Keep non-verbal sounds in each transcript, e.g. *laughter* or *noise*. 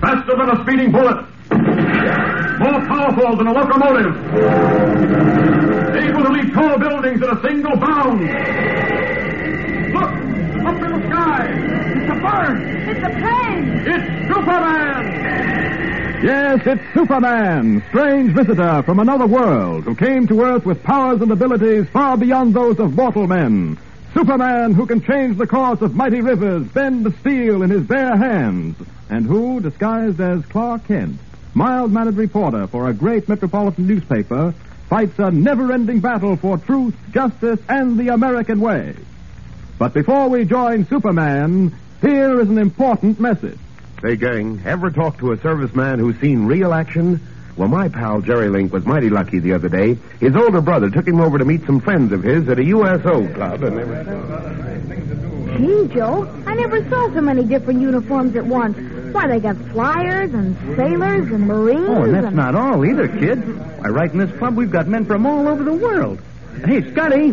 Faster than a speeding bullet. More powerful than a locomotive. Able to leap tall buildings in a single bound. Look! Up in the sky! It's a bird! It's a plane! It's Superman! Yes, it's Superman, strange visitor from another world who came to Earth with powers and abilities far beyond those of mortal men. Superman who can change the course of mighty rivers, bend the steel in his bare hands, and who, disguised as Clark Kent, mild-mannered reporter for a great metropolitan newspaper, fights a never-ending battle for truth, justice, and the American way. But before we join Superman, here is an important message. Say, gang, ever talk to a serviceman who's seen real action? Well, my pal Jerry Link was mighty lucky the other day. His older brother took him over to meet some friends of his at a USO club, and they were... Gee, Joe, I never saw so many different uniforms at once. Why, they got flyers and sailors and marines. Oh, and that's and... not all either, kid. Why, right in this club, we've got men from all over the world. Hey, Scotty.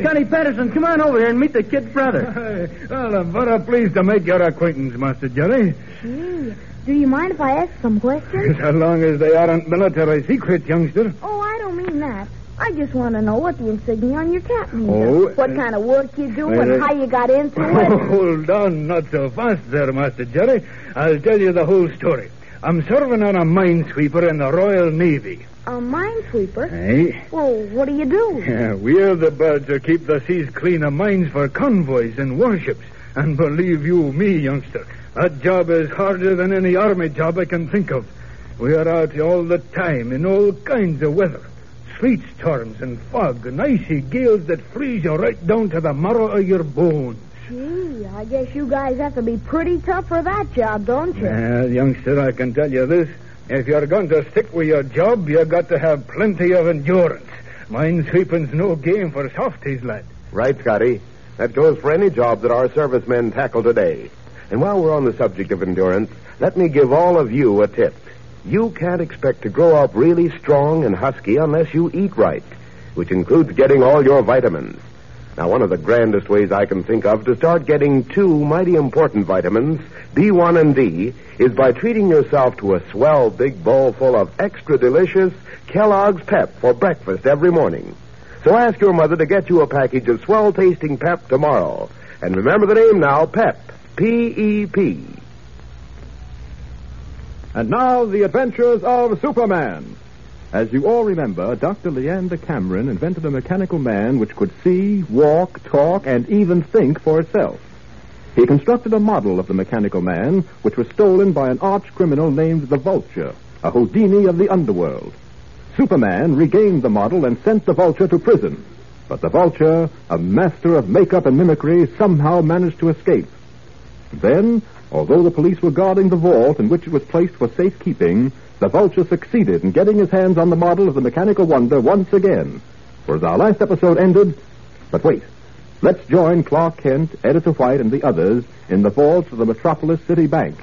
Scotty Patterson, come on over here and meet the kid's brother. well, I'm very uh, pleased to make your acquaintance, Master Jerry. Gee, do you mind if I ask some questions? *laughs* So long as they aren't military secrets, youngster. Oh, I don't mean that. I just want to know what the insignia on your cap means. Oh, what uh, kind of work you do well, and uh, how you got into Oh, it. *laughs* hold on, not so fast there, Master Jerry. I'll tell you the whole story. I'm serving on a minesweeper in the Royal Navy. A minesweeper? Hey? Well, what do you do? Yeah, *laughs* we're the birds who keep the seas clean of mines for convoys and warships. And believe you me, youngster, that job is harder than any army job I can think of. We are out all the time in all kinds of weather. Sleet storms and fog and icy gales that freeze you right down to the marrow of your bones. Gee, I guess you guys have to be pretty tough for that job, don't you? Well, youngster, I can tell you this. If you're going to stick with your job, you've got to have plenty of endurance. Minesweeping's no game for softies, lad. Right, Scotty. That goes for any job that our servicemen tackle today. And while we're on the subject of endurance, let me give all of you a tip. You can't expect to grow up really strong and husky unless you eat right, which includes getting all your vitamins. Now, one of the grandest ways I can think of to start getting two mighty important vitamins, B1 and D, is by treating yourself to a swell big bowl full of extra delicious Kellogg's Pep for breakfast every morning. So ask your mother to get you a package of swell tasting Pep tomorrow. And remember the name now, Pep. P-E-P. And now, the adventures of Superman. As you all remember, Dr. Leander Cameron invented a mechanical man which could see, walk, talk, and even think for itself. He constructed a model of the mechanical man which was stolen by an arch criminal named the Vulture, a Houdini of the underworld. Superman regained the model and sent the Vulture to prison. But the Vulture, a master of makeup and mimicry, somehow managed to escape. Then, although the police were guarding the vault in which it was placed for safekeeping, the vulture succeeded in getting his hands on the model of the mechanical wonder once again. For as our last episode ended, but wait, let's join Clark Kent, Editor White, and the others in the vaults of the Metropolis City Bank.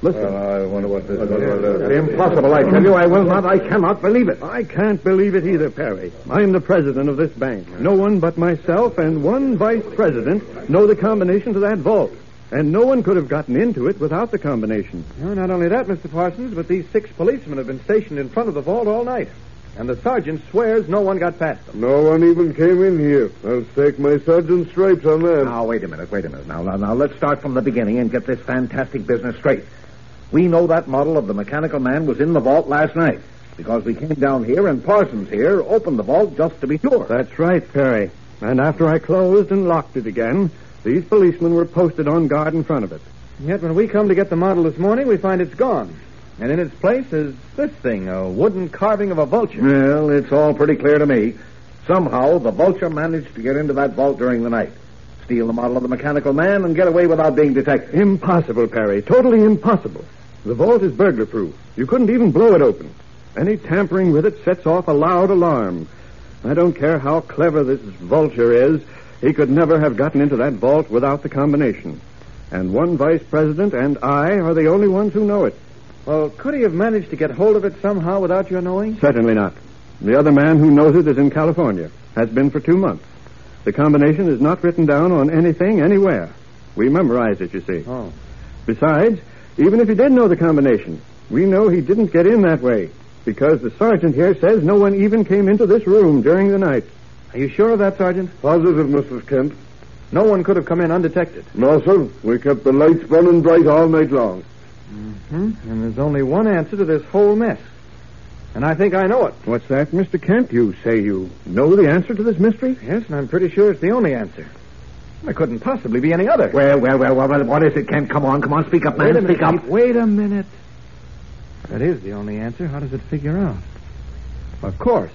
Listen. I wonder what this is. Impossible, I tell you. I will not, I cannot believe it. I can't believe it either, Perry. I'm the president of this bank. No one but myself and one vice president know the combination to that vault. And no one could have gotten into it without the combination. No, not only that, Mr. Parsons, but these six policemen have been stationed in front of the vault all night. And the sergeant swears no one got past them. No one even came in here. I'll stake my sergeant's stripes on that. Now, wait a minute, wait a minute. Now, now, now, let's start from the beginning and get this fantastic business straight. We know that model of the mechanical man was in the vault last night because we came down here and Parsons here opened the vault just to be sure. That's right, Perry. And after I closed and locked it again, these policemen were posted on guard in front of it. Yet when we come to get the model this morning, we find it's gone. And in its place is this thing, a wooden carving of a vulture. Well, it's all pretty clear to me. Somehow, the vulture managed to get into that vault during the night, steal the model of the mechanical man, and get away without being detected. Impossible, Perry. Totally impossible. The vault is burglar proof. You couldn't even blow it open. Any tampering with it sets off a loud alarm. I don't care how clever this vulture is, he could never have gotten into that vault without the combination. And one vice president and I are the only ones who know it. Well, could he have managed to get hold of it somehow without your knowing? Certainly not. The other man who knows it is in California. Has been for two months. The combination is not written down on anything anywhere. We memorize it, you see. Oh. Besides, even if he did know the combination, we know he didn't get in that way. Because the sergeant here says no one even came into this room during the night. Are you sure of that, Sergeant? Positive, Mrs. Kent. No one could have come in undetected. No, sir. We kept the lights burning bright all night long. Mm-hmm. And there's only one answer to this whole mess. And I think I know it. What's that, Mr. Kent? You say you know the answer to this mystery? Yes, and I'm pretty sure it's the only answer. There couldn't possibly be any other. Well, well, well, well, what is it, Kent? Come on, come on, speak up, man. Wait a minute. Speak up. Wait a minute. That is the only answer. How does it figure out? Of course.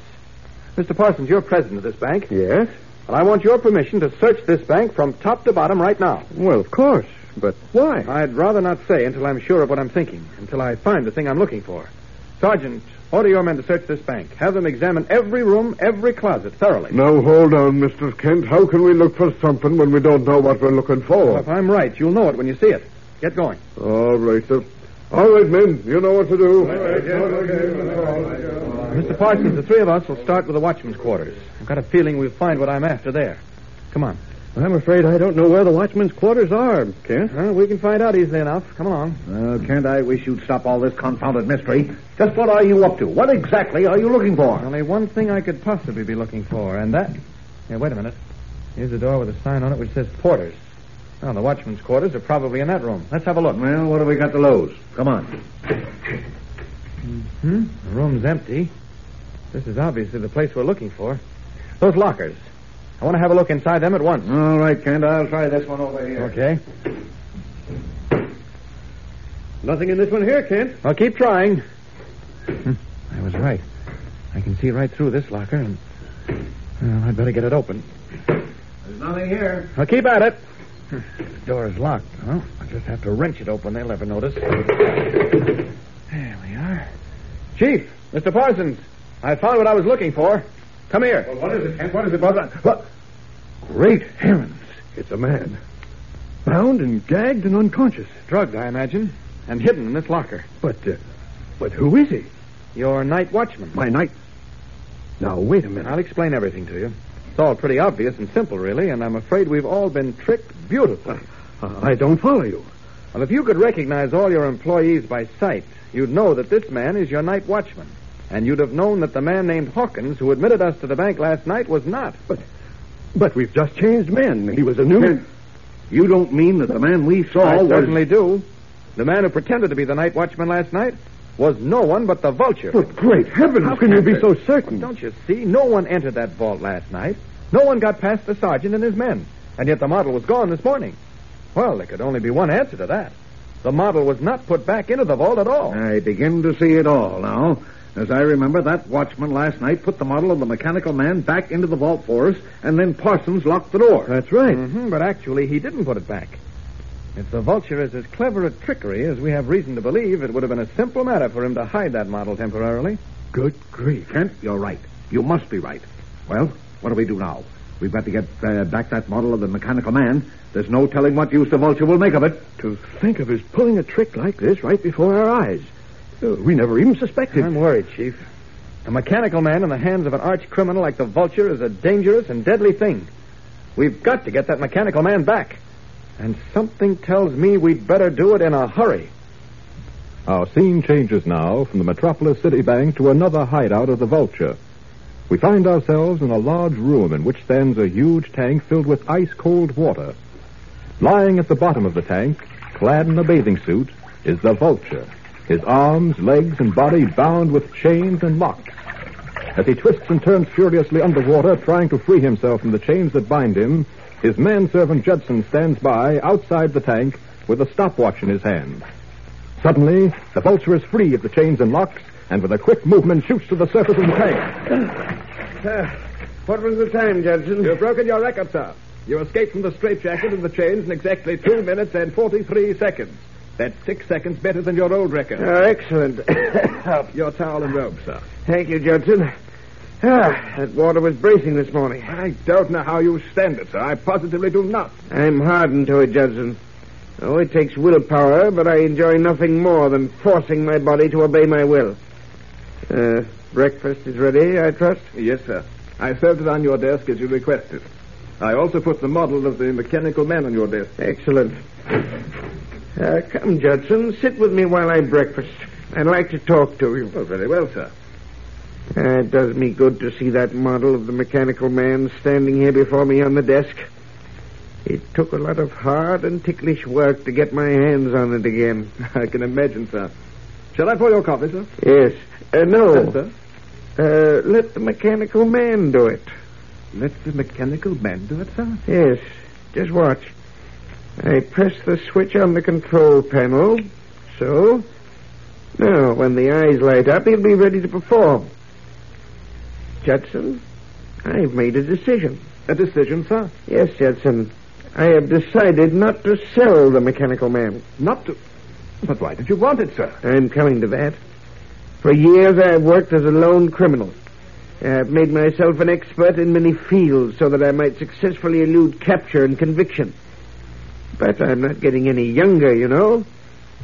Mr. Parsons, you're president of this bank. Yes? But I want your permission to search this bank from top to bottom right now. Well, of course. But why? I'd rather not say until I'm sure of what I'm thinking, until I find the thing I'm looking for. Sergeant, order your men to search this bank. Have them examine every room, every closet thoroughly. Now, hold on, Mr. Kent. How can we look for something when we don't know what we're looking Well, for? if I'm right, you'll know it when you see it. Get going. All right, sir. All right, men. You know what to do. Mr. Parsons, the three of us will start with the watchman's quarters. I've got a feeling we'll find what I'm after there. Come on. I'm afraid I don't know where the watchman's quarters are, Kent. Well, we can find out easily enough. Come along. Uh, Kent, I wish you'd stop all this confounded mystery. Just what are you up to? What exactly are you looking for? Only one thing I could possibly be looking for, and that. Here, wait a minute. Here's a door with a sign on it which says porters. Now, the watchman's quarters are probably in that room. Let's have a look. Well, what have we got to lose? Come on. Hmm? The room's empty. This is obviously the place we're looking for. Those lockers. I want to have a look inside them at once. All right, Kent, I'll try this one over here. Okay. Nothing in this one here, Kent. I'll keep trying. Hmm, I was right. I can see right through this locker, and well, I'd better get it open. There's nothing here. I'll keep at it. The door is locked. Well, I'll just have to wrench it open. They'll never notice. There we are. Chief, Mr. Parsons, I found what I was looking for. Come here. What is it, Kent? What is it, brother? What? Great heavens. It's a man. Bound and gagged and unconscious. Drugged, I imagine, and hidden in this locker. But, uh, but who is he? Your night watchman. My night. Now, wait a minute. I'll explain everything to you. It's all pretty obvious and simple, really, and I'm afraid we've all been tricked beautifully. Uh, I don't follow you. Well, if you could recognize all your employees by sight, you'd know that this man is your night watchman. And you'd have known that the man named Hawkins, who admitted us to the bank last night, was not. But, but we've just changed men. He was a new. man. you don't mean that the man we saw I was... certainly do. The man who pretended to be the night watchman last night was no one but the vulture. But great heavens, how can you be so certain? Don't you see? No one entered that vault last night. No one got past the sergeant and his men. And yet the model was gone this morning. Well, there could only be one answer to that. The model was not put back into the vault at all. I begin to see it all now. As I remember, that watchman last night put the model of the mechanical man back into the vault for us, and then Parsons locked the door. That's right. hmm but actually, he didn't put it back. If the vulture is as clever at trickery as we have reason to believe, it would have been a simple matter for him to hide that model temporarily. Good grief. Kent, you're right. You must be right. Well, what do we do now? We've got to get uh, back that model of the mechanical man. There's no telling what use the vulture will make of it. To think of his pulling a trick like this right before our eyes. We never even suspected. I'm worried, Chief. A mechanical man in the hands of an arch criminal like the vulture is a dangerous and deadly thing. We've got to get that mechanical man back. And something tells me we'd better do it in a hurry. Our scene changes now from the Metropolis City Bank to another hideout of the Vulture. We find ourselves in a large room in which stands a huge tank filled with ice cold water. Lying at the bottom of the tank, clad in a bathing suit, is the Vulture, his arms, legs, and body bound with chains and locks. As he twists and turns furiously underwater, trying to free himself from the chains that bind him, his manservant Judson stands by outside the tank with a stopwatch in his hand. Suddenly, the vulture is free of the chains and locks, and with a quick movement shoots to the surface of the tank. Uh, what was the time, Judson? You've broken your record, sir. You escaped from the straitjacket and the chains in exactly two minutes and 43 seconds. That's six seconds better than your old record. Oh, excellent. *coughs* your towel and robe, sir. Thank you, Judson. Ah, that water was bracing this morning. I don't know how you stand it, sir. I positively do not. I'm hardened to it, Judson. Oh, it takes willpower, but I enjoy nothing more than forcing my body to obey my will. Uh, breakfast is ready, I trust? Yes, sir. I served it on your desk as you requested. I also put the model of the mechanical man on your desk. Excellent. Uh, come, Judson, sit with me while I breakfast. I'd like to talk to you. Oh, very well, sir. Uh, it does me good to see that model of the mechanical man standing here before me on the desk. It took a lot of hard and ticklish work to get my hands on it again. *laughs* I can imagine, sir. Shall I pour your coffee, sir? Yes. Uh, no. Yes, sir. Uh, let the mechanical man do it. Let the mechanical man do it, sir? Yes. Just watch. I press the switch on the control panel. So. Now, when the eyes light up, he'll be ready to perform. Judson, I've made a decision. A decision, sir? Yes, Judson. I have decided not to sell the mechanical man. Not to. But why did you want it, sir? I'm coming to that. For years I've worked as a lone criminal. I've made myself an expert in many fields so that I might successfully elude capture and conviction. But I'm not getting any younger, you know.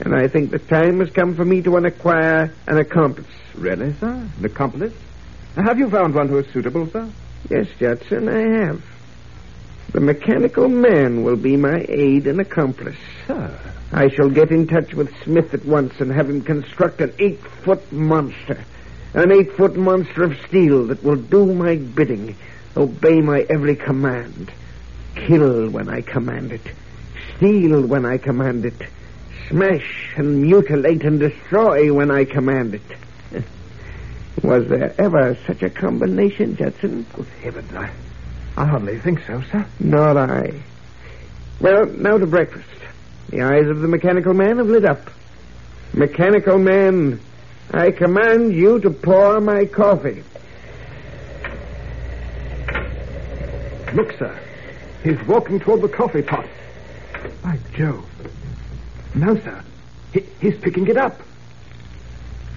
And I think the time has come for me to acquire an accomplice. Really, sir? An accomplice? Have you found one who is suitable, sir? Yes, Judson, I have. The mechanical man will be my aid and accomplice. Sir. I shall get in touch with Smith at once and have him construct an eight foot monster. An eight foot monster of steel that will do my bidding, obey my every command, kill when I command it, steal when I command it, smash and mutilate and destroy when I command it. Was there ever such a combination, Judson? Good heavens, I, I hardly think so, sir. Not I. Well, now to breakfast. The eyes of the mechanical man have lit up. Mechanical man, I command you to pour my coffee. Look, sir. He's walking toward the coffee pot. By Jove. No, sir. He, he's picking it up.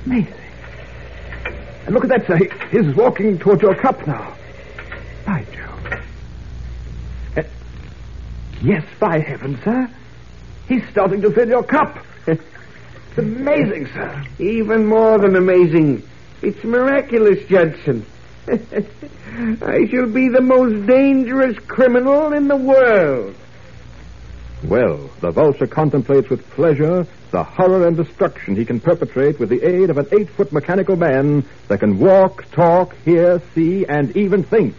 Amazing. And look at that, sir. He, he's walking toward your cup now. By Jove. Uh, yes, by heaven, sir. He's starting to fill your cup. it's amazing, sir. Even more than amazing. It's miraculous, Judson. *laughs* I shall be the most dangerous criminal in the world. Well, the vulture contemplates with pleasure the horror and destruction he can perpetrate with the aid of an eight foot mechanical man that can walk, talk, hear, see, and even think.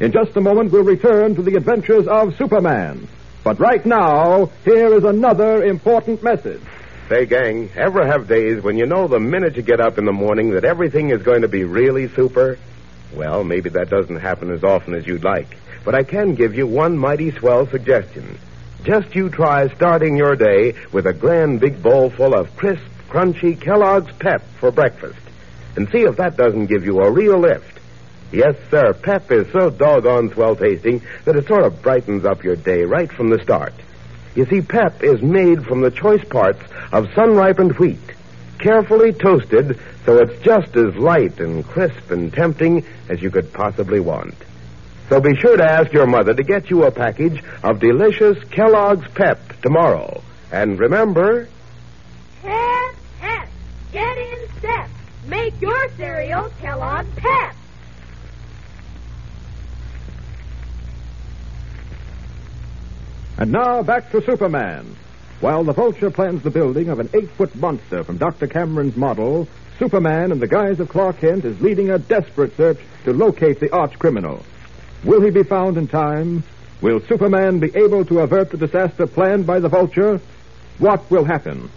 In just a moment, we'll return to the adventures of Superman. But right now, here is another important message. Say, gang, ever have days when you know the minute you get up in the morning that everything is going to be really super? Well, maybe that doesn't happen as often as you'd like. But I can give you one mighty swell suggestion. Just you try starting your day with a grand big bowl full of crisp, crunchy Kellogg's Pep for breakfast. And see if that doesn't give you a real lift. Yes, sir, Pep is so doggone swell tasting that it sort of brightens up your day right from the start. You see, pep is made from the choice parts of sun-ripened wheat, carefully toasted so it's just as light and crisp and tempting as you could possibly want. So be sure to ask your mother to get you a package of delicious Kellogg's Pep tomorrow. And remember, Pep, Pep, get in step. Make your cereal Kellogg's Pep. And now back to Superman. While the Vulture plans the building of an eight-foot monster from Dr. Cameron's model, Superman, in the guise of Clark Kent, is leading a desperate search to locate the arch criminal. Will he be found in time? Will Superman be able to avert the disaster planned by the Vulture? What will happen?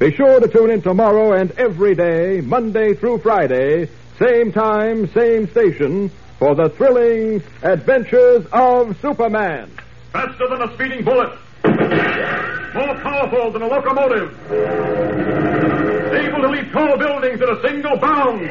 Be sure to tune in tomorrow and every day, Monday through Friday, same time, same station, for the thrilling adventures of Superman. Faster than a speeding bullet. More powerful than a locomotive. Able to leap tall buildings in a single bound.